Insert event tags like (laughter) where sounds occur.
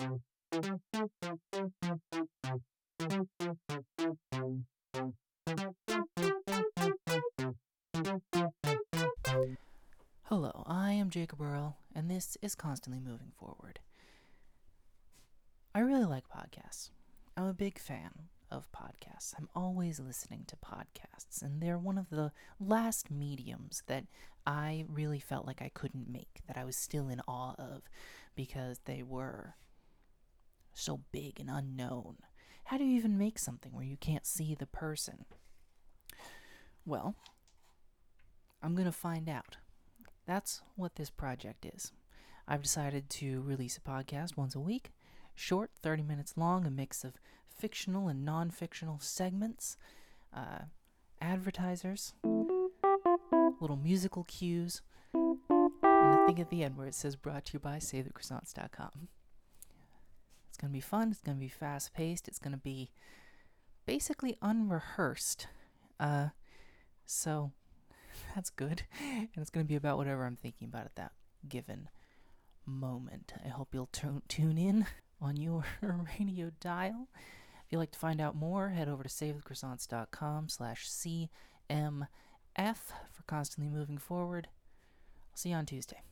Hello, I am Jacob Earl, and this is Constantly Moving Forward. I really like podcasts. I'm a big fan of podcasts. I'm always listening to podcasts, and they're one of the last mediums that I really felt like I couldn't make, that I was still in awe of, because they were so big and unknown. How do you even make something where you can't see the person? Well, I'm going to find out. That's what this project is. I've decided to release a podcast once a week, short, 30 minutes long, a mix of fictional and non fictional segments, uh, advertisers, little musical cues, and the thing at the end where it says brought to you by SaveTheCroissants.com. It's going to be fun, it's going to be fast paced, it's going to be basically unrehearsed. Uh, so (laughs) that's good. And it's going to be about whatever I'm thinking about at that given moment. I hope you'll t- tune in (laughs) on your (laughs) radio dial. If you'd like to find out more, head over to savethecroissants.com slash CMF for constantly moving forward. I'll see you on Tuesday.